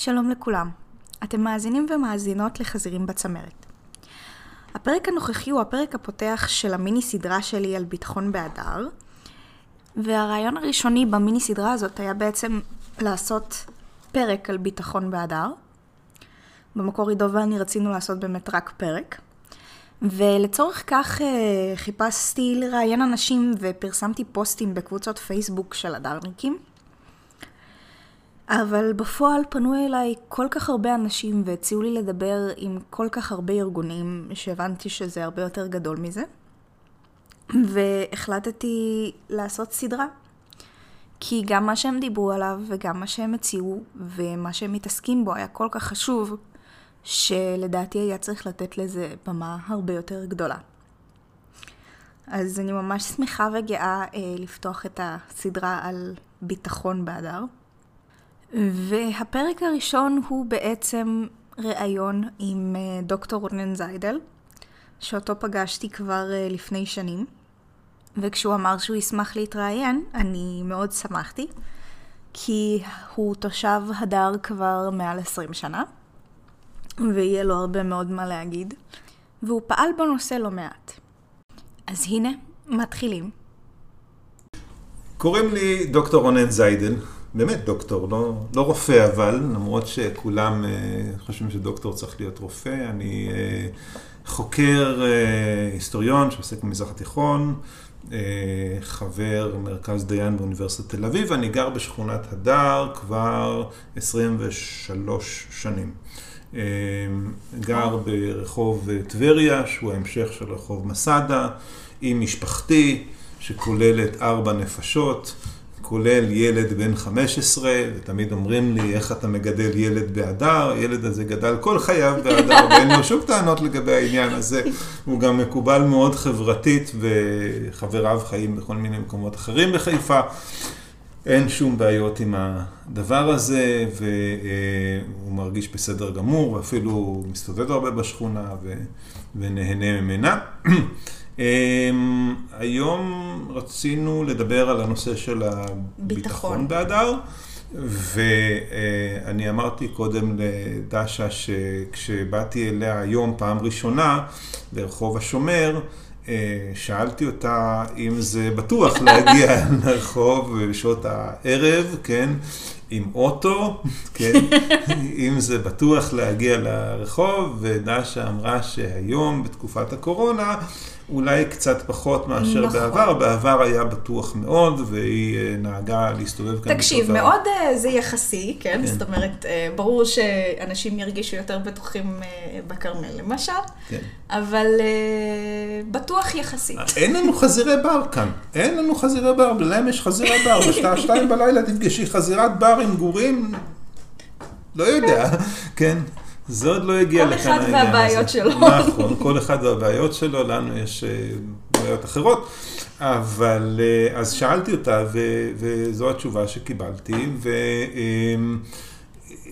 שלום לכולם. אתם מאזינים ומאזינות לחזירים בצמרת. הפרק הנוכחי הוא הפרק הפותח של המיני סדרה שלי על ביטחון באדר, והרעיון הראשוני במיני סדרה הזאת היה בעצם לעשות פרק על ביטחון באדר. במקור עידו ואני רצינו לעשות באמת רק פרק. ולצורך כך אה, חיפשתי לראיין אנשים ופרסמתי פוסטים בקבוצות פייסבוק של הדרניקים. אבל בפועל פנו אליי כל כך הרבה אנשים והציעו לי לדבר עם כל כך הרבה ארגונים שהבנתי שזה הרבה יותר גדול מזה. והחלטתי לעשות סדרה. כי גם מה שהם דיברו עליו וגם מה שהם הציעו ומה שהם מתעסקים בו היה כל כך חשוב, שלדעתי היה צריך לתת לזה במה הרבה יותר גדולה. אז אני ממש שמחה וגאה אה, לפתוח את הסדרה על ביטחון באדר. והפרק הראשון הוא בעצם ראיון עם אה, דוקטור רונן זיידל, שאותו פגשתי כבר אה, לפני שנים. וכשהוא אמר שהוא ישמח להתראיין, אני מאוד שמחתי, כי הוא תושב הדר כבר מעל 20 שנה, ויהיה לו הרבה מאוד מה להגיד, והוא פעל בנושא לא מעט. אז הנה, מתחילים. קוראים לי דוקטור רונן זיידל, באמת דוקטור, לא, לא רופא אבל, למרות שכולם אה, חושבים שדוקטור צריך להיות רופא. אני אה, חוקר אה, היסטוריון שעוסק במזרח התיכון, חבר מרכז דיין באוניברסיטת תל אביב, ואני גר בשכונת הדר כבר 23 שנים. גר ברחוב טבריה, שהוא ההמשך של רחוב מסדה, עם משפחתי, שכוללת ארבע נפשות. כולל ילד בן 15, ותמיד אומרים לי, איך אתה מגדל ילד באדר? הילד הזה גדל כל חייו באדר, ואין לו שום טענות לגבי העניין הזה. הוא גם מקובל מאוד חברתית, וחבריו חיים בכל מיני מקומות אחרים בחיפה. אין שום בעיות עם הדבר הזה, והוא מרגיש בסדר גמור, ואפילו מסתובב הרבה בשכונה ונהנה ממנה. אמ, היום רצינו לדבר על הנושא של הביטחון באדר, ואני אמרתי קודם לדשה שכשבאתי אליה היום פעם ראשונה ברחוב השומר, אה, שאלתי אותה אם זה בטוח להגיע לרחוב בשעות הערב, כן, עם אוטו, כן, אם זה בטוח להגיע לרחוב, ודשה אמרה שהיום, בתקופת הקורונה, אולי קצת פחות מאשר נכון. בעבר, בעבר היה בטוח מאוד, והיא אה, נהגה להסתובב כאן. תקשיב, בתוך מאוד. אה, זה יחסי, כן? כן? זאת אומרת, אה, ברור שאנשים ירגישו יותר בטוחים בכרמל למשל, כן. אבל בטוח יחסית. אין לנו חזירי בר כאן, אין לנו חזירי בר, להם יש חזירי בר, בשעה שתיים בלילה תפגשי חזירת בר עם גורים, לא יודע, כן. זה עוד לא הגיע לכאן העניין הזה. כל אחד והבעיות שלו. נכון, כל אחד והבעיות שלו, לנו יש אה, בעיות אחרות. אבל אה, אז שאלתי אותה, ו, וזו התשובה שקיבלתי,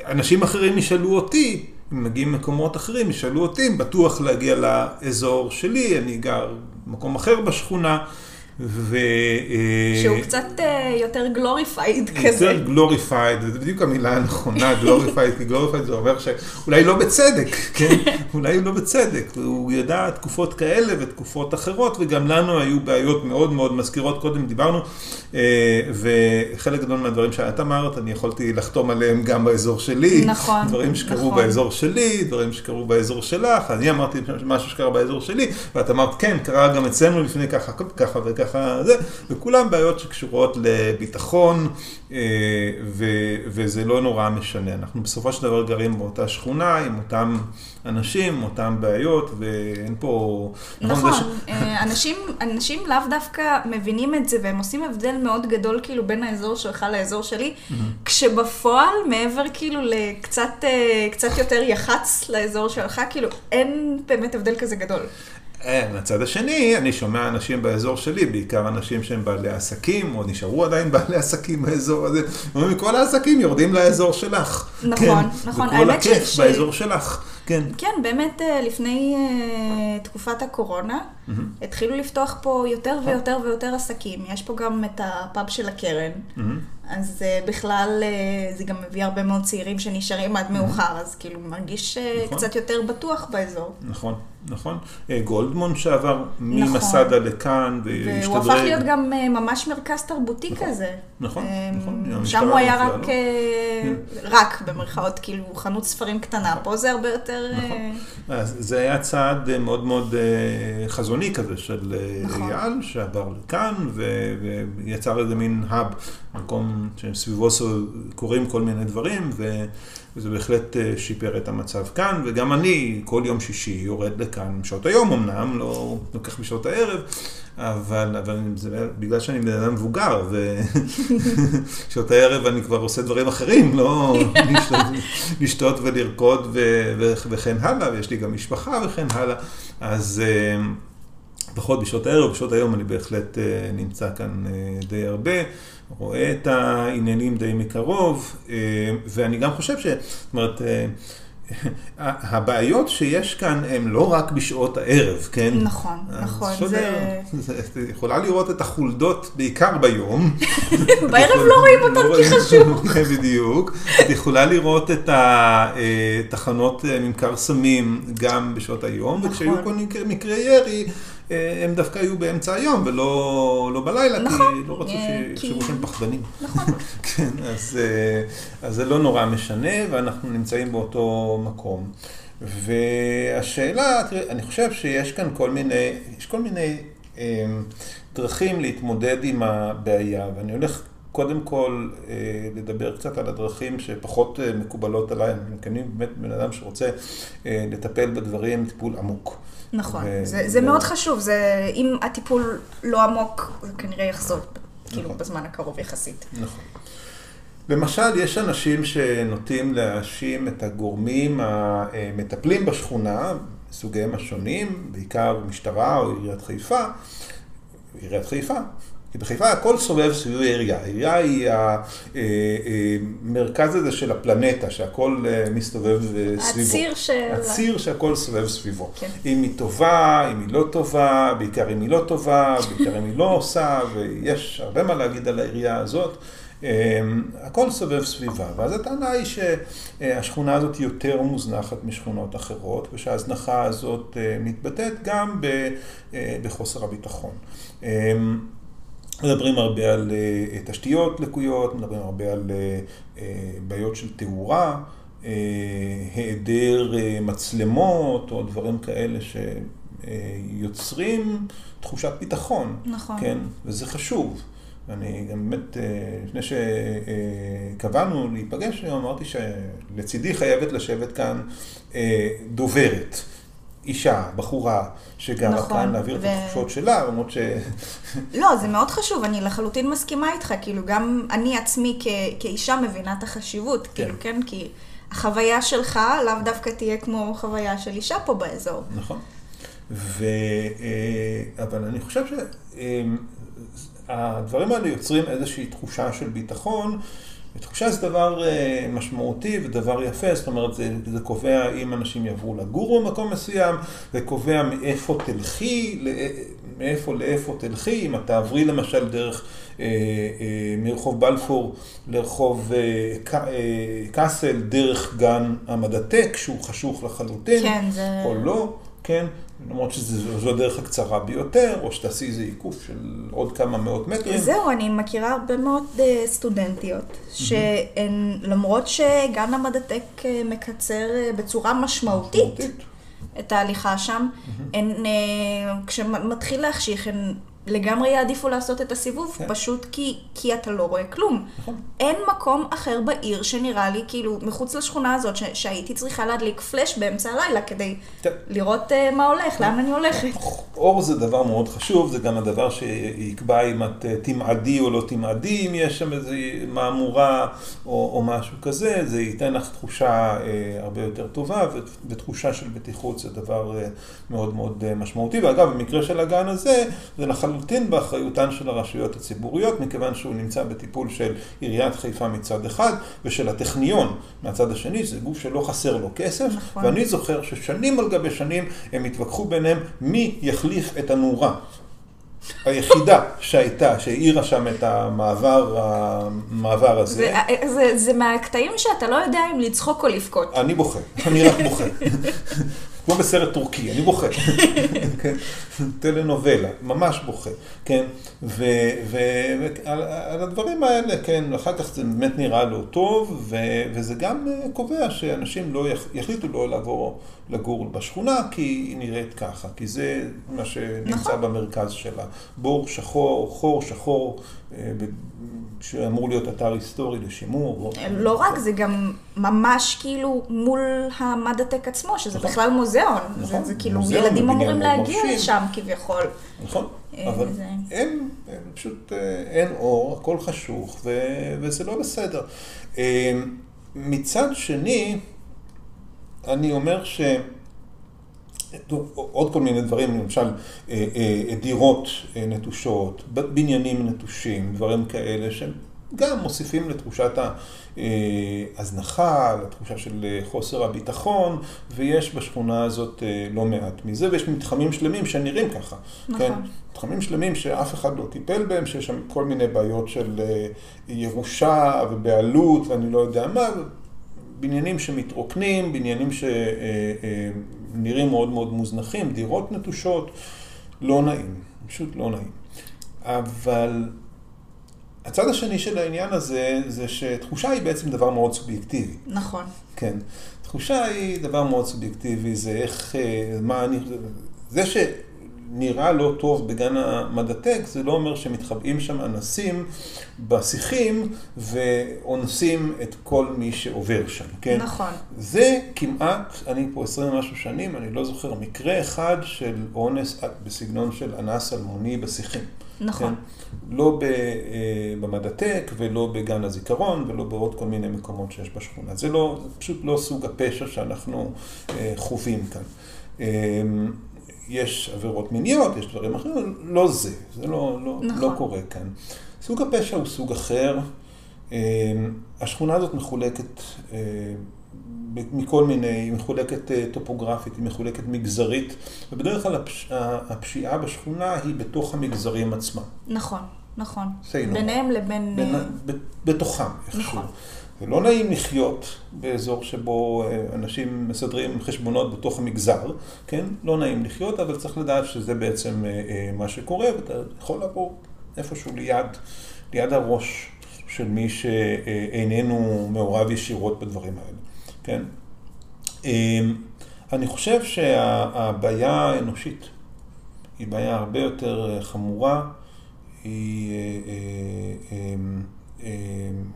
ואנשים אחרים ישאלו אותי, אם מגיעים ממקומות אחרים, ישאלו אותי בטוח להגיע לאזור שלי, אני גר במקום אחר בשכונה. ו... אה, שהוא קצת אה, יותר glorified כזה. יותר glorified, זה בדיוק המילה הנכונה, glorified, כי glorified זה אומר שאולי לא בצדק, כן? אולי לא בצדק. הוא ידע תקופות כאלה ותקופות אחרות, וגם לנו היו בעיות מאוד מאוד מזכירות, קודם דיברנו, אה, וחלק גדול מהדברים שאת אמרת, אני יכולתי לחתום עליהם גם באזור שלי. נכון, דברים שקרו נכון. באזור שלי, דברים שקרו באזור שלך, אני אמרתי משהו שקרה באזור שלי, ואת אמרת, כן, קרה גם אצלנו לפני ככה, ככה וככה. ככה זה, וכולם בעיות שקשורות לביטחון, אה, ו, וזה לא נורא משנה. אנחנו בסופו של דבר גרים באותה שכונה, עם אותם אנשים, אותם בעיות, ואין פה... נכון, אה, אנשים, אנשים לאו דווקא מבינים את זה, והם עושים הבדל מאוד גדול כאילו בין האזור שלך לאזור שלי, כשבפועל, מעבר כאילו לקצת אה, קצת יותר יח"צ לאזור שלך, כאילו אין באמת הבדל כזה גדול. מהצד השני, אני שומע אנשים באזור שלי, בעיקר אנשים שהם בעלי עסקים, או נשארו עדיין בעלי עסקים באזור הזה, אומרים, כל העסקים יורדים לאזור שלך. נכון, כן, נכון, ש... וכל הכיף באזור שלך, כן. כן, באמת, אה, לפני uh, תקופת הקורונה, התחילו לפתוח פה יותר ויותר ויותר עסקים. יש פה גם את הפאב של הקרן. אז uh, בכלל uh, זה גם מביא הרבה מאוד צעירים שנשארים עד מאוחר, אז כאילו מרגיש נכון. קצת יותר בטוח באזור. נכון, נכון. גולדמון שעבר ממסדה נכון. לכאן והשתדרג. והוא הפך להיות גם uh, ממש מרכז תרבותי נכון, כזה. נכון, נכון. שם הוא היה רק, לא? uh, רק במרכאות, כאילו חנות ספרים קטנה, פה זה הרבה יותר... נכון. Uh... אז זה היה צעד מאוד מאוד uh, חזוני כזה של נכון. אייל, שעבר לכאן ויצר איזה מין האב, מקום שסביבו קורים כל מיני דברים, וזה בהחלט אה, שיפר את המצב כאן, וגם אני כל יום שישי יורד לכאן, בשעות היום אמנם, לא לוקח בשעות הערב, אבל, אבל זה בגלל שאני בן אדם מבוגר, ובשעות הערב אני כבר עושה דברים אחרים, לא לשתות, ולרקוד ו, וכן הלאה, ויש לי גם משפחה וכן הלאה, אז... אה, פחות בשעות הערב, בשעות היום אני בהחלט אה, נמצא כאן די הרבה. רואה את העניינים די מקרוב, אה, ואני גם חושב ש... זאת אומרת, אה, הבעיות שיש כאן הן לא רק בשעות הערב, כן? נכון, נכון. זה... את יכולה לראות את החולדות בעיקר ביום. בערב לא רואים אותן כי חשוב. בדיוק. את יכולה לראות את התחנות אה, ממכר סמים גם בשעות היום, וכשהיו כל מקרי ירי, אה, הם דווקא היו באמצע היום ולא לא בלילה, נכון, כי לא רצו אה, שיחשבו שהם פחדנים. נכון. כן, אז, אה, אז זה לא נורא משנה, ואנחנו נמצאים באותו מקום. והשאלה, תראה, אני חושב שיש כאן כל מיני, יש כל מיני אה, דרכים להתמודד עם הבעיה, ואני הולך קודם כל אה, לדבר קצת על הדרכים שפחות אה, מקובלות עליי, אני באמת בן אדם שרוצה אה, לטפל בדברים טיפול עמוק. נכון, ו... זה, זה מאוד חשוב, זה, אם הטיפול לא עמוק, זה כנראה יחזור, כאילו, נכון. כאילו בזמן הקרוב יחסית. נכון. למשל, יש אנשים שנוטים להאשים את הגורמים המטפלים בשכונה, סוגיהם השונים, בעיקר משטרה או עיריית חיפה, עיריית חיפה, כי בחיפה הכל סובב סביב העירייה. העירייה היא המרכז הזה של הפלנטה, שהכל אה, מסתובב אה, סביבו. הציר של... הציר שהכל סובב סביבו. כן. אם היא טובה, אם היא לא טובה, בעיקר אם היא לא טובה, בעיקר אם היא לא עושה, ויש הרבה מה להגיד על העירייה הזאת. אה, הכל סובב סביבה, ואז הטענה היא שהשכונה הזאת יותר מוזנחת משכונות אחרות, ושההזנחה הזאת מתבטאת גם בחוסר הביטחון. מדברים הרבה על uh, תשתיות לקויות, מדברים הרבה על uh, בעיות של תאורה, uh, היעדר uh, מצלמות או דברים כאלה שיוצרים uh, תחושת ביטחון. נכון. כן, וזה חשוב. אני גם באמת, לפני שקבענו להיפגש אמרתי שלצידי חייבת לשבת כאן דוברת. אישה, בחורה, שגרה נכון, כאן, להעביר ו... את התחושות שלה, למרות ש... לא, זה מאוד חשוב, אני לחלוטין מסכימה איתך, כאילו, גם אני עצמי כ... כאישה מבינה את החשיבות, כן. כאילו, כן, כי החוויה שלך לאו דווקא תהיה כמו חוויה של אישה פה באזור. נכון. ו... אה, אבל אני חושב שהדברים האלה יוצרים איזושהי תחושה של ביטחון. ותחושה זה דבר אה, משמעותי ודבר יפה, זאת אומרת, זה, זה קובע אם אנשים יעברו לגור במקום מסוים, זה קובע מאיפה תלכי, מאיפה לאיפה תלכי, אם את תעברי למשל דרך, אה, אה, מרחוב בלפור לרחוב אה, ק, אה, קאסל, דרך גן המדעטק, שהוא חשוך לחלוטין, כן, זה... או לא, כן? למרות שזו הדרך הקצרה ביותר, או שתעשי איזה עיקוף של עוד כמה מאות מטרים. זהו, אני מכירה הרבה מאוד אה, סטודנטיות, שהן, למרות שגן המדעטק אה, מקצר אה, בצורה משמעותית את ההליכה שם, הן, כשמתחיל להחשיך, הן לגמרי יעדיפו לעשות את הסיבוב, כן. פשוט כי, כי אתה לא רואה כלום. נכון. אין מקום אחר בעיר שנראה לי, כאילו, מחוץ לשכונה הזאת, ש, שהייתי צריכה להדליק פלאש באמצע הלילה כדי כן. לראות uh, מה הולך, לאן אני הולכת. אור זה דבר מאוד חשוב, זה גם הדבר שיקבע אם את uh, תמעדי או לא תמעדי, אם יש שם איזו מהמורה או, או משהו כזה, זה ייתן לך תחושה uh, הרבה יותר טובה, ותחושה של בטיחות זה דבר uh, מאוד מאוד uh, משמעותי. ואגב, במקרה של הגן הזה, זה לחלוטין... לחלוטין באחריותן של הרשויות הציבוריות, מכיוון שהוא נמצא בטיפול של עיריית חיפה מצד אחד, ושל הטכניון מהצד השני, זה גוף שלא חסר לו כסף, נכון. ואני זוכר ששנים על גבי שנים הם התווכחו ביניהם מי יחליף את הנורה. היחידה שהייתה, שהאירה שם את המעבר, המעבר הזה. זה, זה, זה מהקטעים שאתה לא יודע אם לצחוק או לבכות. אני בוכה, אני רק בוכה. כמו בסרט טורקי, אני בוכה. כן? טלנובלה, ממש בוכה. כן? ועל הדברים האלה, כן, אחר כך זה באמת נראה לא טוב, ו, וזה גם אה, קובע שאנשים לא יח, יחליטו לא לעבור לגור בשכונה, כי היא נראית ככה, כי זה מה שנמצא נכון. במרכז שלה. בור שחור, חור שחור, אה, שאמור להיות אתר היסטורי לשימור. לא רק, זה גם ממש כאילו מול המדעטק עצמו, שזה נכון. בכלל מוזיאון. נכון, זה, זה כאילו, מוזיאון, ילדים אמורים להגיע מרשים. לשם כביכול. נכון, אה, אבל זה- אין, אין, פשוט אה, אין אור, הכל חשוך, ו, וזה לא בסדר. אה, מצד שני, אני אומר ש... עוד כל מיני דברים, למשל אה, אה, דירות אה, נטושות, ב- בניינים נטושים, דברים כאלה שהם גם מוסיפים לתחושת ההזנחה, לתחושה של חוסר הביטחון, ויש בשכונה הזאת לא מעט מזה, ויש מתחמים שלמים שנראים ככה. נכון. כן? מתחמים שלמים שאף אחד לא טיפל בהם, שיש שם כל מיני בעיות של ירושה ובעלות ואני לא יודע מה, בניינים שמתרוקנים, בניינים שנראים מאוד מאוד מוזנחים, דירות נטושות, לא נעים, פשוט לא נעים. אבל הצד השני של העניין הזה, זה שתחושה היא בעצם דבר מאוד סובייקטיבי. נכון. כן. תחושה היא דבר מאוד סובייקטיבי, זה איך, אה, מה אני, זה שנראה לא טוב בגן המדעטק, זה לא אומר שמתחבאים שם אנסים בשיחים ואונסים את כל מי שעובר שם, כן? נכון. זה כמעט, אני פה עשרים ומשהו שנים, אני לא זוכר מקרה אחד של אונס בסגנון של אנס אלמוני בשיחים. נכון. כן? לא אה, במדעטק ולא בגן הזיכרון ולא בעוד כל מיני מקומות שיש בשכונה. זה, לא, זה פשוט לא סוג הפשע שאנחנו אה, חווים כאן. יש עבירות מיניות, יש דברים אחרים, לא זה, זה לא, לא, נכון. לא קורה כאן. סוג הפשע הוא סוג אחר. אה, השכונה הזאת מחולקת אה, מכל מיני, היא מחולקת אה, טופוגרפית, היא מחולקת מגזרית, ובדרך כלל הפש, הפשיעה בשכונה היא בתוך המגזרים עצמם. נכון, נכון. ביניהם לבין... בין, אה, בתוכם איכשהו. נכון. זה לא נעים לחיות באזור שבו אה, אנשים מסדרים חשבונות בתוך המגזר, כן? לא נעים לחיות, אבל צריך לדעת שזה בעצם אה, אה, מה שקורה, ואתה יכול לעבור איפשהו ליד, ליד הראש של מי שאיננו מעורב ישירות בדברים האלה, כן? אני חושב שהבעיה האנושית היא בעיה הרבה יותר חמורה, היא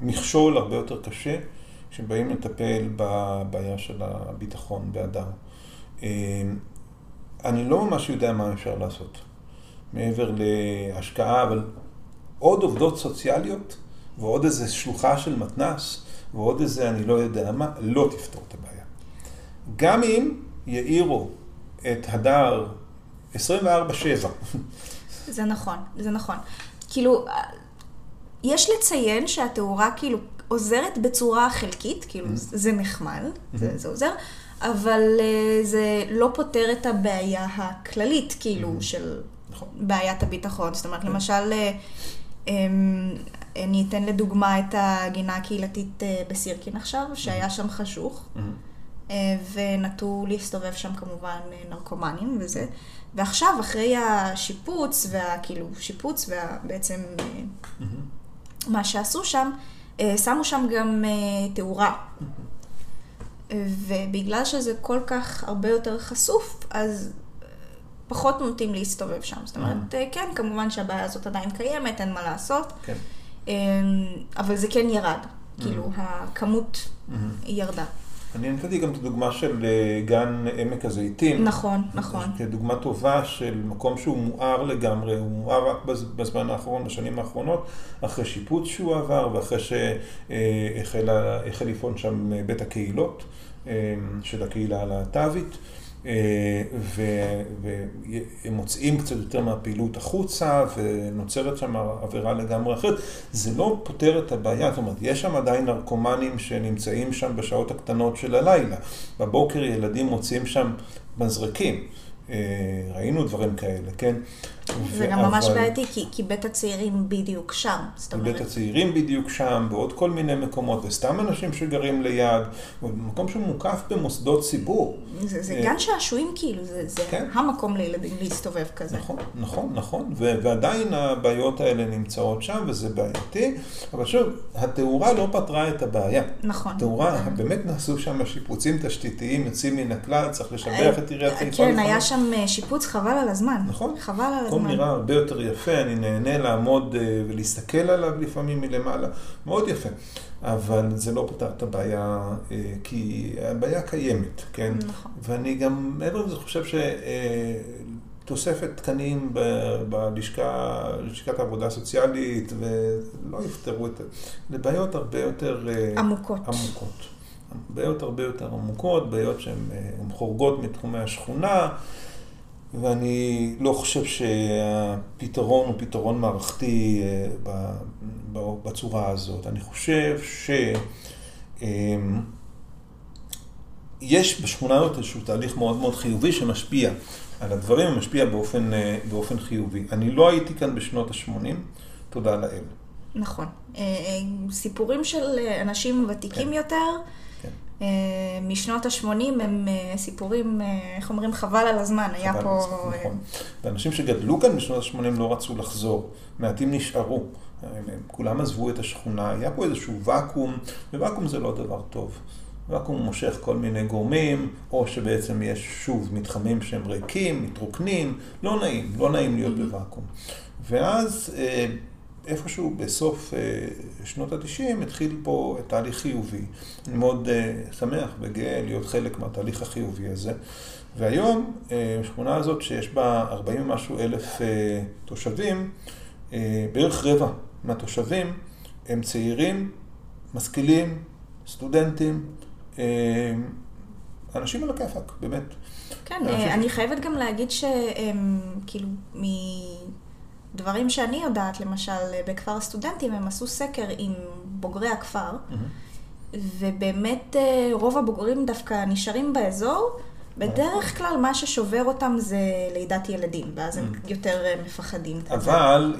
מכשול הרבה יותר קשה כשבאים לטפל בבעיה של הביטחון באדם. אה, אני לא ממש יודע מה אפשר לעשות מעבר להשקעה, אבל עוד עובדות סוציאליות ועוד איזה שלוחה של מתנ"ס ועוד איזה אני לא יודע מה, לא תפתור את הבעיה. גם אם יאירו את הדר 24-7, זה נכון, זה נכון. כאילו, אה, יש לציין שהתאורה כאילו עוזרת בצורה חלקית, כאילו זה נחמד, זה, זה עוזר, אבל אה, זה לא פותר את הבעיה הכללית, כאילו, של נכון. בעיית הביטחון. זאת אומרת, למשל, אה, אמ, אני אתן לדוגמה את הגינה הקהילתית אה, בסירקין עכשיו, שהיה שם חשוך. אה, ונטו להסתובב שם כמובן נרקומנים וזה. ועכשיו, אחרי השיפוץ, והכאילו, שיפוץ, ובעצם מה שעשו שם, אה, שמו שם גם אה, תאורה. ובגלל שזה כל כך הרבה יותר חשוף, אז אה, פחות נוטים להסתובב שם. זאת אומרת, אה, כן, כמובן שהבעיה הזאת עדיין קיימת, אין מה לעשות, כן. אה, אבל זה כן ירד. כאילו, הכמות ירדה. אני נתתי גם את הדוגמה של אה, גן עמק הזיתים. נכון, נכון. כדוגמה טובה של מקום שהוא מואר לגמרי, הוא מואר רק בז- בזמן האחרון, בשנים האחרונות, אחרי שיפוץ שהוא עבר ואחרי שהחל לפעול שם בית הקהילות אה, של הקהילה הלהט"בית. אה, והם מוצאים קצת יותר מהפעילות החוצה, ונוצרת שם עבירה לגמרי אחרת. זה לא פותר את הבעיה, זאת אומרת, יש שם עדיין נרקומנים שנמצאים שם בשעות הקטנות של הלילה. בבוקר ילדים מוצאים שם מזרקים. אה, ראינו דברים כאלה, כן? זה גם ממש בעייתי, כי, כי בית הצעירים בדיוק שם, זאת אומרת. בית הצעירים בדיוק שם, ועוד כל מיני מקומות, וסתם אנשים שגרים ליד, מקום שמוקף במוסדות ציבור. זה, זה גן שעשועים כאילו, זה, זה כן. המקום לילדים להסתובב כזה. נכון, נכון, נכון, ו- ועדיין הבעיות האלה נמצאות שם, וזה בעייתי, אבל שוב, התאורה לא פתרה את הבעיה. נכון. התאורה, נכון. באמת נעשו שם שיפוצים תשתיתיים יוצאים מן הכלל, צריך לשבח את עיריית חיפה. כן, היה שם אה, שיפוץ חבל על הזמן. נכון. חבל על הזמן. נראה הרבה יותר יפה, אני נהנה לעמוד אה, ולהסתכל עליו לפעמים מלמעלה, מאוד יפה. אבל זה לא פתר את הבעיה, אה, כי הבעיה קיימת, כן? נכון. ואני גם, מעבר לזה, חושב שתוספת אה, תקנים בלשכה, לשכת העבודה הסוציאלית, ולא יפתרו את זה. זה בעיות הרבה יותר... עמוקות. עמוקות. בעיות הרבה יותר עמוקות, בעיות שהן חורגות מתחומי השכונה. ואני לא חושב שהפתרון הוא פתרון מערכתי אה, בצורה הזאת. אני חושב שיש אמ, הזאת איזשהו תהליך מאוד מאוד חיובי שמשפיע על הדברים, ומשפיע באופן, אה, באופן חיובי. אני לא הייתי כאן בשנות ה-80, תודה לאל. נכון. אה, סיפורים של אנשים ותיקים כן. יותר. אה, משנות ה-80 הם אה, סיפורים, אה, איך אומרים, חבל על הזמן, היה פה... נכון. ואנשים שגדלו כאן בשנות ה-80 לא רצו לחזור, מעטים נשארו. כולם עזבו את השכונה, היה פה איזשהו ואקום, וואקום זה לא דבר טוב. ואקום מושך כל מיני גורמים, או שבעצם יש שוב מתחמים שהם ריקים, מתרוקנים, לא נעים, לא נעים להיות. בוואקום. ואז איפשהו בסוף אה, שנות ה-90 התחיל פה תהליך חיובי. אני מאוד אה, שמח וגאה להיות חלק מהתהליך החיובי הזה. והיום, אה, השכונה הזאת שיש בה 40 ומשהו אלף תושבים, בערך רבע מהתושבים הם צעירים, משכילים, סטודנטים, אנשים על הכיפאק, באמת. כן, אני חייבת גם להגיד שהם, כאילו, מ... דברים שאני יודעת, למשל, בכפר הסטודנטים, הם עשו סקר עם בוגרי הכפר, mm-hmm. ובאמת אה, רוב הבוגרים דווקא נשארים באזור. בדרך כלל מה ששובר אותם זה לידת ילדים, ואז הם mm. יותר אה, מפחדים. אבל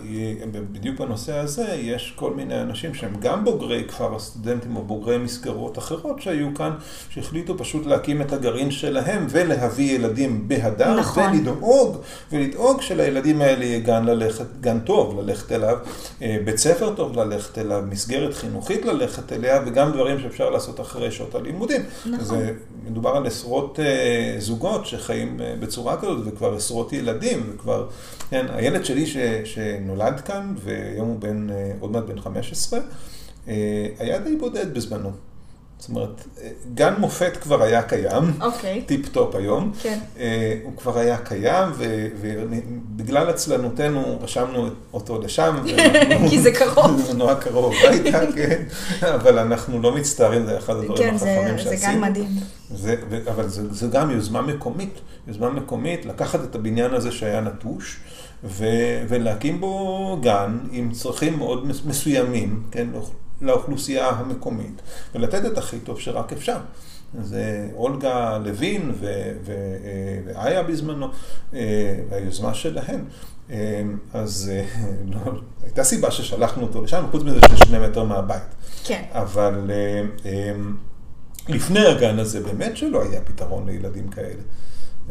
בדיוק בנושא הזה יש כל מיני אנשים שהם גם בוגרי כפר הסטודנטים או בוגרי מסגרות אחרות שהיו כאן, שהחליטו פשוט להקים את הגרעין שלהם ולהביא ילדים בהדר, נכון. ולדאוג, ולדאוג שלילדים האלה יהיה גן ללכת, גן טוב ללכת אליו, אה, בית ספר טוב ללכת אליו, מסגרת חינוכית ללכת אליה, וגם דברים שאפשר לעשות אחרי שעות הלימודים. נכון. זה מדובר על עשרות... זוגות שחיים אה, בצורה כזאת, וכבר עשרות ילדים, וכבר, כן, הילד שלי ש, שנולד כאן, והיום הוא בן, אה, עוד מעט בן 15, אה, היה די בודד בזמנו. זאת אומרת, גן מופת כבר היה קיים, okay. אוקיי. טיפ-טופ היום. כן. הוא כבר היה קיים, ובגלל עצלנותנו רשמנו אותו לשם. כי זה קרוב. זה נורא קרוב הביתה, כן. אבל אנחנו לא מצטערים, זה אחד הדברים כן, החכמים שעשינו. כן, זה גן מדהים. זה, אבל זה, זה גם יוזמה מקומית, יוזמה מקומית לקחת את הבניין הזה שהיה נטוש ו, ולהקים בו גן עם צרכים מאוד מסוימים, כן, לאוכלוסייה המקומית, ולתת את הכי טוב שרק אפשר. זה אולגה לוין ואיה בזמנו, אה, והיוזמה שלהם. אה, אז אה, לא, הייתה סיבה ששלחנו אותו לשם, חוץ מזה ששני מטר מהבית. כן. אבל... לפני הגן הזה באמת שלא היה פתרון לילדים כאלה.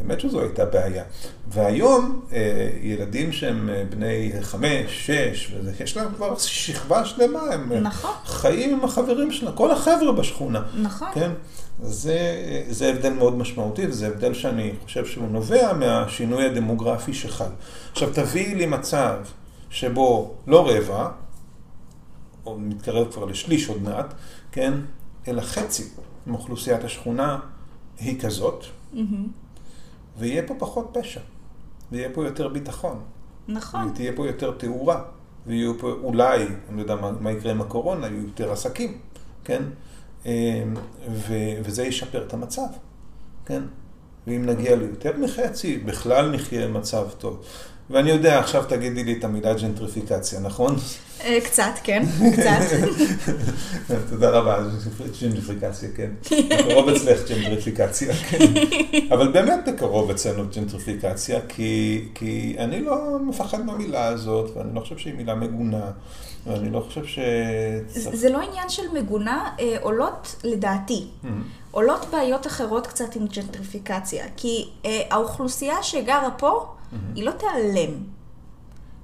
באמת שזו הייתה בעיה. והיום אה, ילדים שהם אה, בני חמש, שש, וזה, יש להם כבר שכבה שלמה, הם אה, נכון. חיים עם החברים שלהם, כל החבר'ה בשכונה. נכון. כן? זה, זה הבדל מאוד משמעותי, וזה הבדל שאני חושב שהוא נובע מהשינוי הדמוגרפי שחל. עכשיו תביאי לי מצב שבו לא רבע, או מתקרב כבר לשליש עוד מעט, כן? אלא חצי מאוכלוסיית השכונה היא כזאת, mm-hmm. ויהיה פה פחות פשע, ויהיה פה יותר ביטחון. נכון. ותהיה פה יותר תאורה, ויהיו פה אולי, אני לא יודע מה, מה יקרה עם הקורונה, יהיו יותר עסקים, כן? אמ, ו, וזה ישפר את המצב, כן? ואם נגיע ליותר מחצי, בכלל נחיה במצב טוב. ואני יודע, עכשיו תגידי לי את המילה ג'נטריפיקציה, נכון? אה, קצת, כן, קצת. תודה רבה, ג'נטריפיקציה, כן. בקרוב אצלך ג'נטריפיקציה, כן. אבל באמת בקרוב אצלנו ג'נטריפיקציה, כי, כי אני לא מפחד מהמילה הזאת, ואני לא חושב שהיא מילה מגונה, ואני לא חושב ש... זה לא עניין של מגונה, אה, עולות, לדעתי, Mm-hmm. עולות בעיות אחרות קצת עם ג'נטריפיקציה, כי אה, האוכלוסייה שגרה פה, היא לא תיעלם.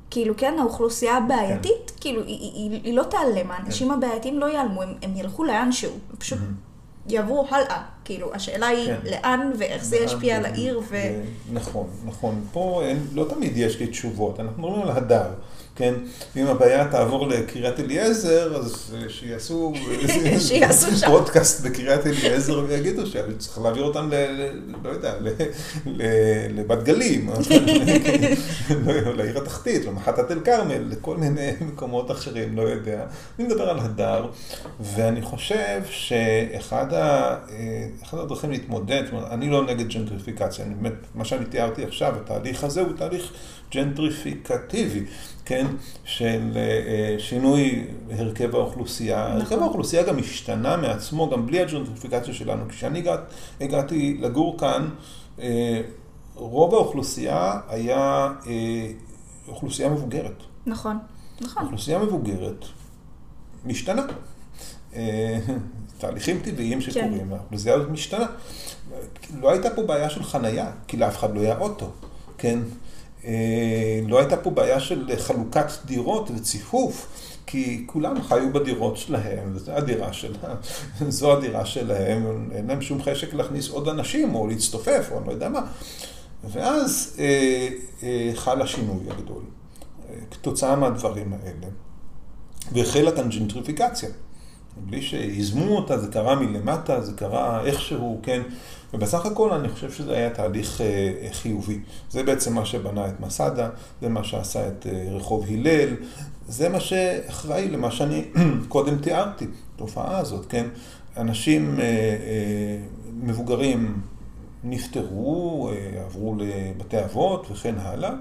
כאילו, כן, האוכלוסייה הבעייתית, כאילו, היא, היא, היא לא תיעלם, האנשים הבעייתיים לא ייעלמו, הם, הם ילכו לאנשהו, הם פשוט יעברו הלאה. כאילו, השאלה היא כן. לאן ואיך זה ישפיע על העיר, ו... נכון, נכון. פה אין, לא תמיד יש לי תשובות, אנחנו מדברים על הדר. כן, אם הבעיה תעבור לקריית אליעזר, אז אה, שיעשו שיעשו שם. פודקאסט בקריית אליעזר ויגידו שצריך להעביר אותם ל... לא יודע, לבת גלים, לא, לעיר התחתית, למחטת אל כרמל, לכל מיני מקומות אחרים, לא יודע. אני מדבר על הדר, ואני חושב שאחד אה, הדרכים להתמודד, אני לא נגד ג'נטריפיקציה, אני באמת, מה שאני תיארתי עכשיו, התהליך הזה הוא תהליך ג'נטריפיקטיבי, כן, של אה, שינוי הרכב האוכלוסייה. נכון. הרכב האוכלוסייה גם השתנה מעצמו, גם בלי הג'נטריפיקציה שלנו. כשאני הגעת, הגעתי לגור כאן, אה, רוב האוכלוסייה היה אה, אוכלוסייה מבוגרת. נכון, נכון. אוכלוסייה מבוגרת משתנה. אה, תהליכים טבעיים שקורים, והאוכלוסייה הזאת משתנה. לא הייתה פה בעיה של חנייה, כי לאף אחד לא היה אוטו, כן? אה, לא הייתה פה בעיה של חלוקת דירות וציפוף, כי כולם חיו בדירות שלהם, וזו הדירה שלה, זו הדירה שלהם, אין להם שום חשק להכניס עוד אנשים, או להצטופף, או אני לא יודע מה. ואז אה, אה, חל השינוי הגדול, אה, כתוצאה מהדברים האלה. והחלה כאן ג'נטריפיקציה. בלי שיזמו אותה, זה קרה מלמטה, זה קרה איכשהו, כן. ובסך הכל אני חושב שזה היה תהליך אה, חיובי. זה בעצם מה שבנה את מסדה, זה מה שעשה את אה, רחוב הלל, זה מה שאחראי למה שאני קודם תיארתי, התופעה הזאת, כן. אנשים אה, אה, מבוגרים נפטרו, אה, עברו לבתי אבות וכן הלאה.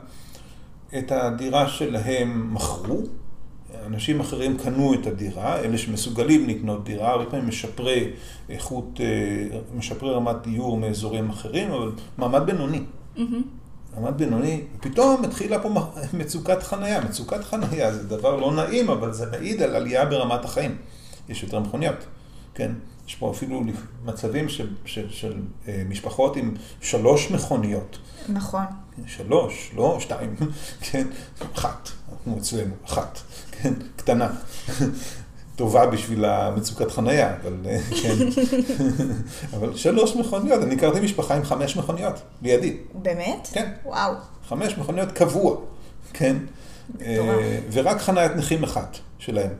את הדירה שלהם מכרו, אנשים אחרים קנו את הדירה, אלה שמסוגלים לקנות דירה, הרבה פעמים משפרי איכות, אה, משפרי רמת דיור מאזורים אחרים, אבל מעמד בינוני. מעמד בינוני, פתאום התחילה פה מצוקת חנייה. מצוקת חנייה זה דבר לא נעים, אבל זה מעיד על עלייה ברמת החיים. יש יותר מכוניות, כן? יש פה אפילו מצבים של, של, של אה, משפחות עם שלוש מכוניות. נכון. שלוש, לא שתיים, כן, אחת, כמו אצלנו, אחת, כן, קטנה. טובה בשביל המצוקת חנייה, אבל אה, כן. אבל שלוש מכוניות, אני הכרתי משפחה עם חמש מכוניות, לידי. באמת? כן. וואו. חמש מכוניות קבוע, כן. אה, ורק חניית נכים אחת שלהם.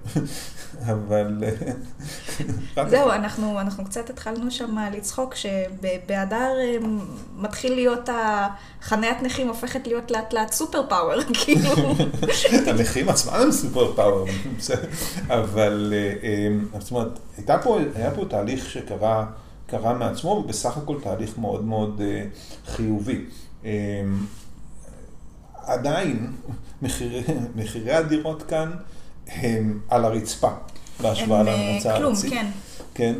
אבל... זהו, אנחנו, אנחנו קצת התחלנו שם לצחוק שבהדר אה, מתחיל להיות החניית נכים הופכת להיות לאט לאט סופר פאוור, כאילו. הנכים עצמם הם סופר פאוור. אבל אה, אה, זאת אומרת, הייתה פה, היה פה תהליך שקרה קרה מעצמו, ובסך הכל תהליך מאוד מאוד חיובי. עדיין מחירי, מחירי הדירות כאן הם על הרצפה, בהשוואה אה, להמלצה כלום, הארצית. כן. כן.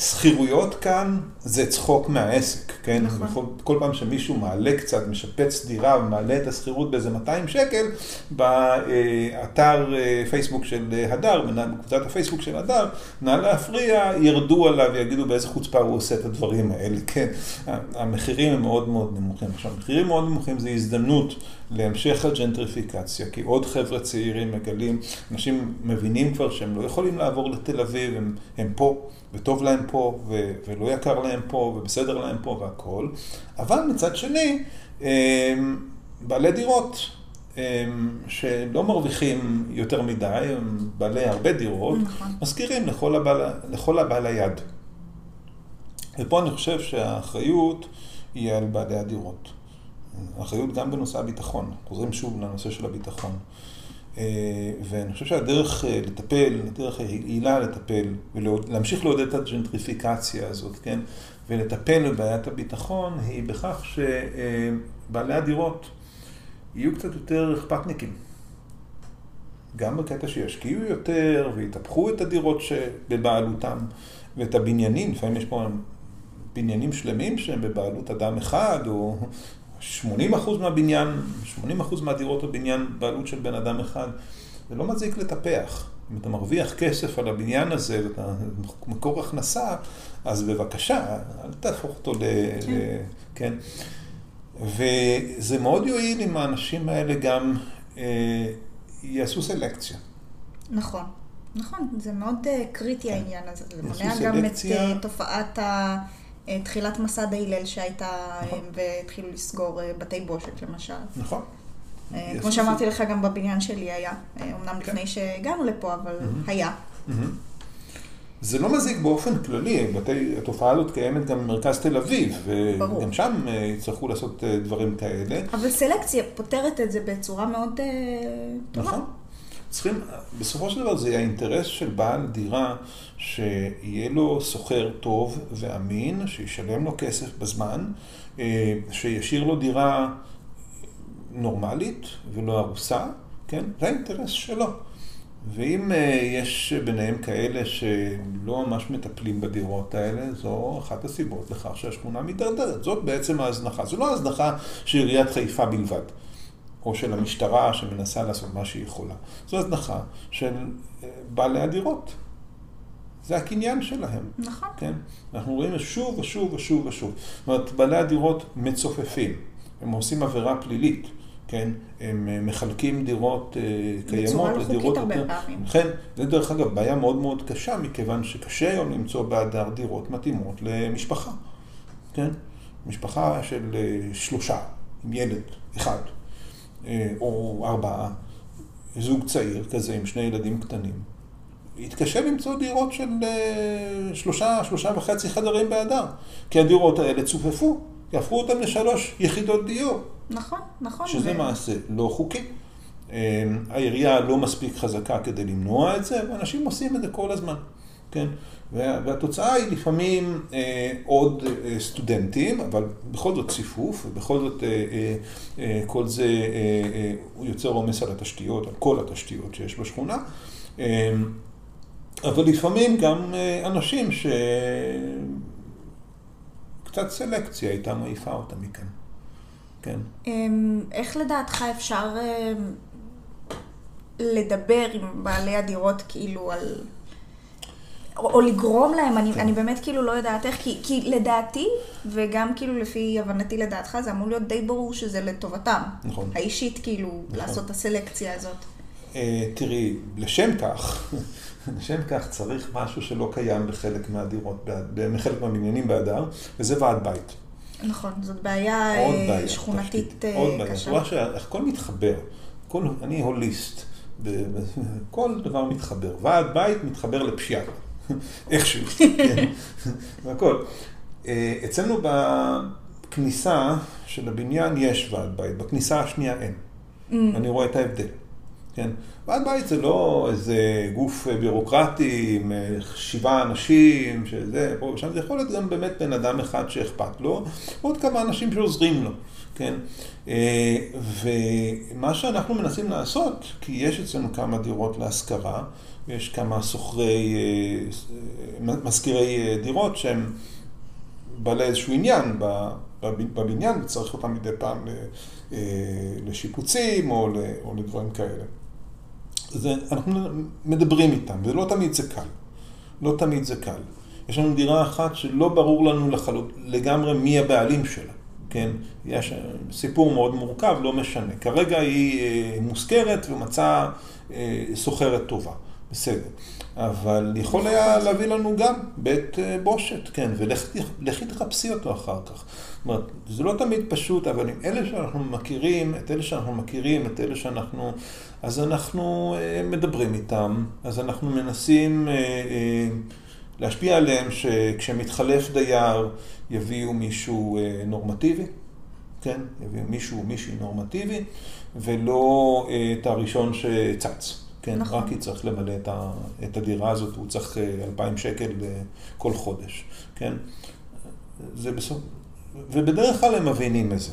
שכירויות כאן זה צחוק מהעסק, כן? נכון. בכל, כל פעם שמישהו מעלה קצת, משפץ דירה ומעלה את השכירות באיזה 200 שקל, באתר אה, פייסבוק של אה, הדר, בקבוצת הפייסבוק של הדר, נא להפריע, ירדו עליו ויגידו באיזה חוצפה הוא עושה את הדברים האלה, כן? המחירים הם מאוד מאוד נמוכים. עכשיו, מחירים מאוד נמוכים זה הזדמנות להמשך הג'נטריפיקציה, כי עוד חבר'ה צעירים מגלים, אנשים מבינים כבר שהם לא יכולים לעבור לתל אביב, הם, הם פה, וטוב להם פה, ו, ולא יקר להם פה, ובסדר להם פה והכול, אבל מצד שני, הם, בעלי דירות, הם, שלא מרוויחים יותר מדי, הם בעלי הרבה דירות, נכון. מזכירים לכל הבעל, לכל הבעל היד. ופה אני חושב שהאחריות היא על בעלי הדירות. אחריות גם בנושא הביטחון, חוזרים שוב לנושא של הביטחון. ואני חושב שהדרך לטפל, הדרך היעילה לטפל ולהמשיך לעודד את הג'נטריפיקציה הזאת, כן? ולטפל בבעיית הביטחון היא בכך שבעלי הדירות יהיו קצת יותר אכפתניקים. גם בקטע שישקיעו יותר ויטפחו את הדירות שבבעלותם ואת הבניינים, לפעמים יש פה בניינים שלמים שהם בבעלות אדם אחד, או 80 מהבניין, 80 מהדירות בבניין בעלות של בן אדם אחד, זה לא מזיק לטפח. אם אתה מרוויח כסף על הבניין הזה ואתה מקור הכנסה, אז בבקשה, אל תהפוך אותו ל... כן. ל... כן. וזה מאוד יועיל אם האנשים האלה גם אה, יעשו סלקציה. נכון, נכון, זה מאוד uh, קריטי כן. העניין הזה. זה מונע גם את uh, תופעת ה... תחילת מסד ההלל שהייתה, נכון. והתחילו לסגור בתי בושת למשל. נכון. כמו שאמרתי לך, גם בבניין שלי היה, אמנם כן. לפני שהגענו לפה, אבל היה. זה לא מזיק באופן כללי, בתי, התופעה הזאת קיימת גם במרכז תל אביב, וגם. שם אה, יצטרכו לעשות אה, דברים כאלה. אבל סלקציה פותרת את זה בצורה מאוד אה, טובה. נכון. צריכים, בסופו של דבר זה האינטרס של בעל דירה שיהיה לו סוחר טוב ואמין, שישלם לו כסף בזמן, שישאיר לו דירה נורמלית ולא הרוסה, כן? זה האינטרס שלו. ואם אה, יש ביניהם כאלה שלא ממש מטפלים בדירות האלה, זו אחת הסיבות לכך שהשכונה מידרדרת. זאת בעצם ההזנחה. זו לא ההזנחה של עיריית חיפה בלבד, או של המשטרה שמנסה לעשות מה שהיא יכולה. זו הזנחה של אה, בעלי הדירות. זה הקניין שלהם. נכון. כן? אנחנו רואים שוב ושוב ושוב ושוב. זאת אומרת, בעלי הדירות מצופפים, הם עושים עבירה פלילית. כן? הם אה, מחלקים דירות אה, קיימות לדירות... בצורה לא הרבה פעמים. כן, זה דרך אגב בעיה מאוד מאוד קשה, מכיוון שקשה היום למצוא בהדר דירות מתאימות למשפחה, כן? משפחה של שלושה, עם ילד אחד, או ארבעה, זוג צעיר כזה עם שני ילדים קטנים. יתקשה למצוא דירות של שלושה, שלושה וחצי חדרים בהדר, כי הדירות האלה צופפו, יהפכו אותם לשלוש יחידות דיור. נכון, נכון. שזה ו... מעשה לא חוקי. אמ, העירייה לא מספיק חזקה כדי למנוע את זה, ואנשים עושים את זה כל הזמן, כן? והתוצאה היא לפעמים אה, עוד אה, סטודנטים, אבל בכל זאת ציפוף, ובכל זאת אה, אה, אה, כל זה אה, אה, יוצר עומס על התשתיות, על כל התשתיות שיש בשכונה. אה, אבל לפעמים גם אה, אנשים שקצת סלקציה הייתה מעיפה אותם מכאן. כן. אמ, איך לדעתך אפשר אמ, לדבר עם בעלי הדירות כאילו על... או, או לגרום להם, אני, כן. אני באמת כאילו לא יודעת איך, כי, כי לדעתי, וגם כאילו לפי הבנתי לדעתך, זה אמור להיות די ברור שזה לטובתם. נכון. האישית כאילו, נכון. לעשות את הסלקציה הזאת. Uh, תראי, לשם כך, לשם כך צריך משהו שלא קיים בחלק מהדירות, בחלק מהבניינים באדר, וזה ועד בית. נכון, זאת בעיה, אה, בעיה שכונתית תשתית, קשה. עוד בעיה, את רואה שהכל מתחבר. כל, אני הוליסט, כל דבר מתחבר. ועד בית מתחבר לפשיעה, איכשהו, כן, והכל. אה, אצלנו בכניסה של הבניין יש ועד בית, בכניסה השנייה אין. Mm. אני רואה את ההבדל. כן? ועד בית זה לא איזה גוף בירוקרטי עם אה, שבעה אנשים, שזה, פה ושם, זה יכול להיות גם באמת בן אדם אחד שאכפת לו, ועוד כמה אנשים שעוזרים לו, כן? אה, ומה שאנחנו מנסים לעשות, כי יש אצלנו כמה דירות להשכרה, יש כמה שוכרי, אה, מזכירי דירות שהם בעלי איזשהו עניין בבניין, וצריך אותם מדי פעם לשיפוצים או לדברים כאלה. זה, אנחנו מדברים איתם, ולא תמיד זה קל. לא תמיד זה קל. יש לנו דירה אחת שלא ברור לנו לחלוט, לגמרי מי הבעלים שלה, כן? יש סיפור מאוד מורכב, לא משנה. כרגע היא אה, מושכרת ומצאה אה, סוחרת טובה, בסדר. אבל יכול היה להביא לנו גם בית אה, בושת, כן, ולכי תחפשי אותו אחר כך. זאת אומרת, זה לא תמיד פשוט, אבל עם אלה שאנחנו מכירים, את אלה שאנחנו מכירים, את אלה שאנחנו... אז אנחנו אה, מדברים איתם, אז אנחנו מנסים אה, להשפיע עליהם שכשמתחלף דייר יביאו מישהו נורמטיבי, כן? יביא מישהו או מישהי נורמטיבי, ולא אה, את הראשון שצץ. כן, נכון. רק יצטרך למלא את, ה, את הדירה הזאת, הוא צריך אה, 2,000 שקל אה, כל חודש, כן? זה בסוף... ובדרך כלל הם מבינים את זה.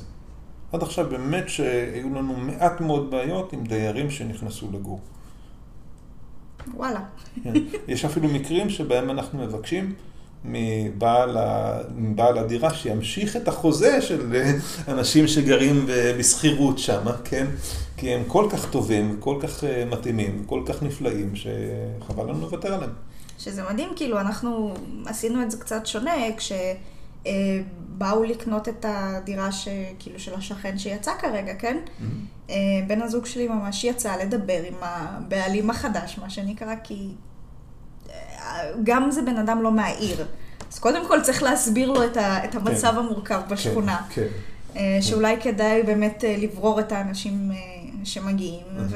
עד עכשיו באמת שהיו לנו מעט מאוד בעיות עם דיירים שנכנסו לגור. וואלה. כן. יש אפילו מקרים שבהם אנחנו מבקשים מבעל, ה... מבעל הדירה שימשיך את החוזה של אנשים שגרים בשכירות שם, כן? כי הם כל כך טובים, וכל כך אה, מתאימים, וכל כך נפלאים, שחבל לנו לוותר עליהם. שזה מדהים, כאילו, אנחנו עשינו את זה קצת שונה, כשבאו לקנות את הדירה ש... כאילו, של השכן שיצא כרגע, כן? אה, בן הזוג שלי ממש יצא לדבר עם הבעלים החדש, מה שנקרא, כי אה, גם זה בן אדם לא מהעיר. אז קודם כל צריך להסביר לו את, ה... את המצב כן. המורכב בשכונה. כן, כן. אה, שאולי כדאי באמת אה, לברור את האנשים אה, שמגיעים, Mhm.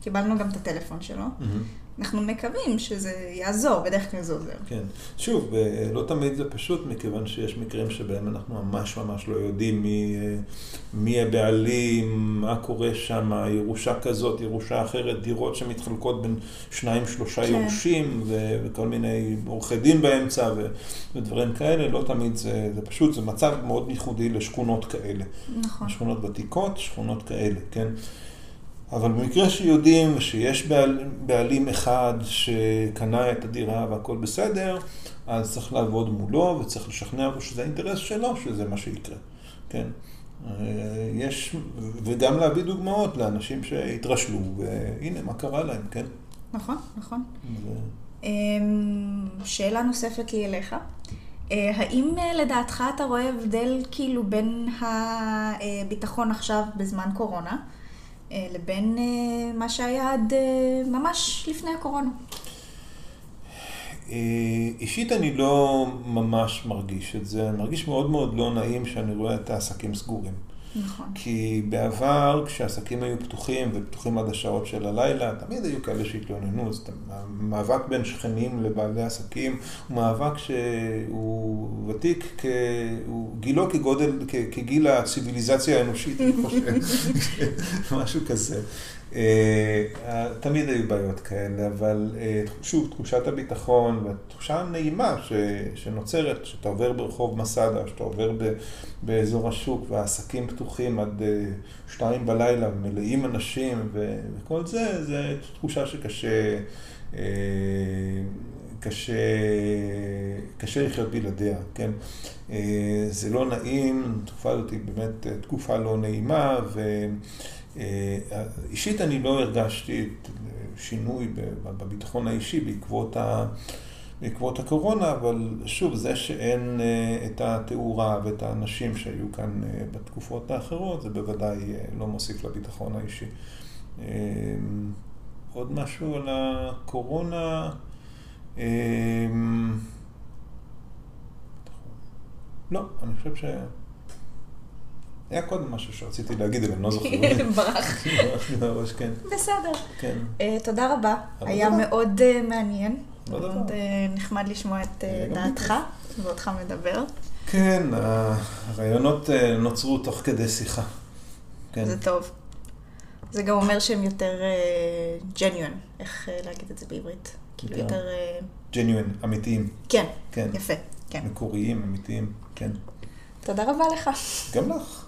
וקיבלנו גם את הטלפון שלו. מהמם. אנחנו מקווים שזה יעזור, בדרך כלל זה עוזר. כן. שוב, לא תמיד זה פשוט, מכיוון שיש מקרים שבהם אנחנו ממש ממש לא יודעים מי, אה, מי הבעלים, מה קורה שם, ירושה כזאת, ירושה אחרת, דירות שמתחלקות בין שניים, שלושה כן. יורשים, ו- וכל מיני עורכי דין באמצע, ו- ודברים כאלה, לא תמיד זה, זה פשוט, זה מצב מאוד ייחודי לשכונות כאלה. נכון. שכונות ותיקות, שכונות כאלה, כן? אבל במקרה שיודעים שיש בעל, בעלים אחד שקנה את הדירה והכל בסדר, אז צריך לעבוד מולו וצריך לשכנע אותו שזה האינטרס שלו, שזה מה שיקרה, כן? אה, יש, וגם להביא דוגמאות לאנשים שהתרשלו, והנה מה קרה להם, כן? נכון, נכון. ו... אמ, שאלה נוספת לי אליך. אה, האם אה, לדעתך אתה רואה הבדל כאילו בין הביטחון עכשיו בזמן קורונה לבין אה, מה שהיה עד אה, ממש לפני הקורונה? אה, אישית אני לא ממש מרגיש את זה, אני מרגיש מאוד מאוד לא נעים שאני רואה את העסקים סגורים. נכון. כי בעבר, כשעסקים היו פתוחים, ופתוחים עד השעות של הלילה, תמיד היו כאלה שהתלוננו, אז המאבק בין שכנים לבעלי עסקים הוא מאבק שהוא ותיק, כ... הוא גילו כגודל, כ... כגיל הציוויליזציה האנושית, אני חושב, משהו כזה. אה, תמיד היו בעיות כאלה, אבל אה, שוב, תחושת הביטחון והתחושה הנעימה ש, שנוצרת, שאתה עובר ברחוב מסדה, שאתה עובר ב, באזור השוק והעסקים פתוחים עד אה, שתיים בלילה ומלאים אנשים ו, וכל זה, זה תחושה שקשה אה, קשה, קשה לחיות בלעדיה, כן? אה, זה לא נעים, התקופה הזאת היא באמת אה, תקופה לא נעימה, ו... אה, אני לא הרגשתי את שינוי בביטחון האישי בעקבות, ה, בעקבות הקורונה, אבל שוב, זה שאין את התאורה ואת האנשים שהיו כאן בתקופות האחרות, זה בוודאי לא מוסיף לביטחון האישי. עוד משהו על הקורונה? לא, אני חושב ש... היה קודם משהו שרציתי להגיד, אבל אני לא זוכר. ברח. ברח מהראש, כן. בסדר. כן. אה, תודה רבה. היה דבר. מאוד אה, מעניין. לא. מאוד אה, נחמד לשמוע את דעתך ואותך מדבר. כן, הרעיונות נוצרו תוך כדי שיחה. כן. זה טוב. זה גם אומר שהם יותר genuine, איך להגיד את זה בעברית? כאילו. יותר... אה, genuine, אמיתיים. כן, כן. יפה, כן. מקוריים, אמיתיים, כן. תודה רבה לך. גם לך.